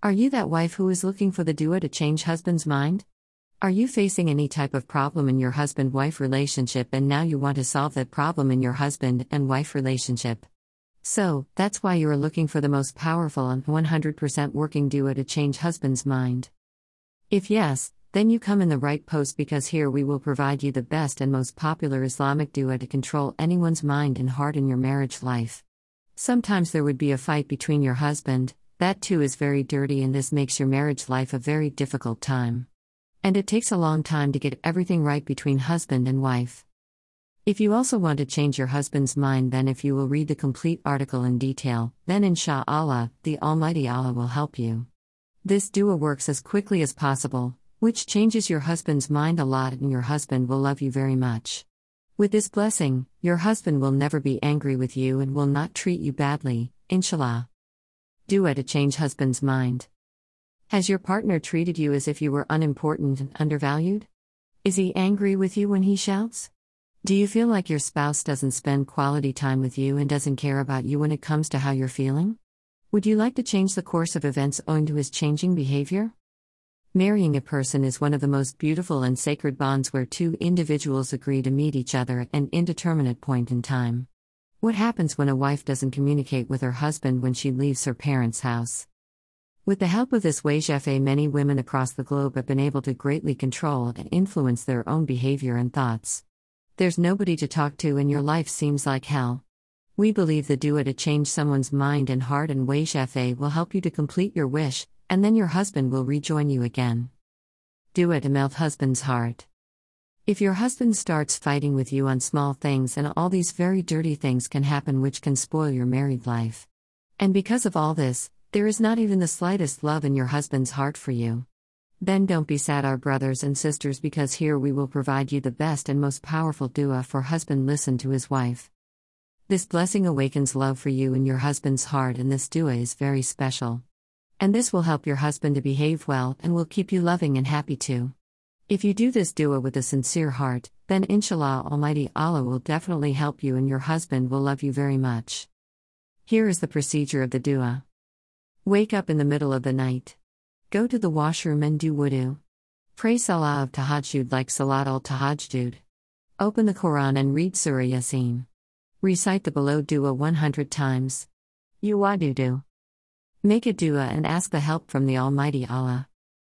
Are you that wife who is looking for the dua to change husband's mind? Are you facing any type of problem in your husband wife relationship and now you want to solve that problem in your husband and wife relationship? So, that's why you are looking for the most powerful and 100% working dua to change husband's mind. If yes, then you come in the right post because here we will provide you the best and most popular Islamic dua to control anyone's mind and heart in your marriage life. Sometimes there would be a fight between your husband, that too is very dirty and this makes your marriage life a very difficult time. And it takes a long time to get everything right between husband and wife. If you also want to change your husband's mind, then if you will read the complete article in detail, then insha'Allah, the Almighty Allah will help you. This dua works as quickly as possible, which changes your husband's mind a lot, and your husband will love you very much. With this blessing, your husband will never be angry with you and will not treat you badly, inshallah. Dua to change husband's mind. Has your partner treated you as if you were unimportant and undervalued? Is he angry with you when he shouts? Do you feel like your spouse doesn't spend quality time with you and doesn't care about you when it comes to how you're feeling? Would you like to change the course of events owing to his changing behavior? Marrying a person is one of the most beautiful and sacred bonds where two individuals agree to meet each other at an indeterminate point in time. What happens when a wife doesn't communicate with her husband when she leaves her parents' house? With the help of this Wajefe, many women across the globe have been able to greatly control and influence their own behavior and thoughts. There's nobody to talk to, and your life seems like hell. We believe the dua to change someone's mind and heart and Wajefe will help you to complete your wish, and then your husband will rejoin you again. Dua to melt husband's heart. If your husband starts fighting with you on small things and all these very dirty things can happen which can spoil your married life. And because of all this, there is not even the slightest love in your husband's heart for you. Then don't be sad, our brothers and sisters, because here we will provide you the best and most powerful dua for husband listen to his wife. This blessing awakens love for you in your husband's heart, and this dua is very special. And this will help your husband to behave well and will keep you loving and happy too. If you do this dua with a sincere heart, then inshallah Almighty Allah will definitely help you and your husband will love you very much. Here is the procedure of the dua. Wake up in the middle of the night. Go to the washroom and do wudu. Pray Salah of Tahajjud like Salat al Tahajjud. Open the Quran and read Surah Yasin. Recite the below dua 100 times. Uwadudu. Make a dua and ask the help from the Almighty Allah.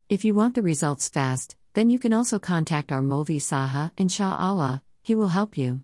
If you want the results fast, then you can also contact our Molvi Saha, inshallah, he will help you.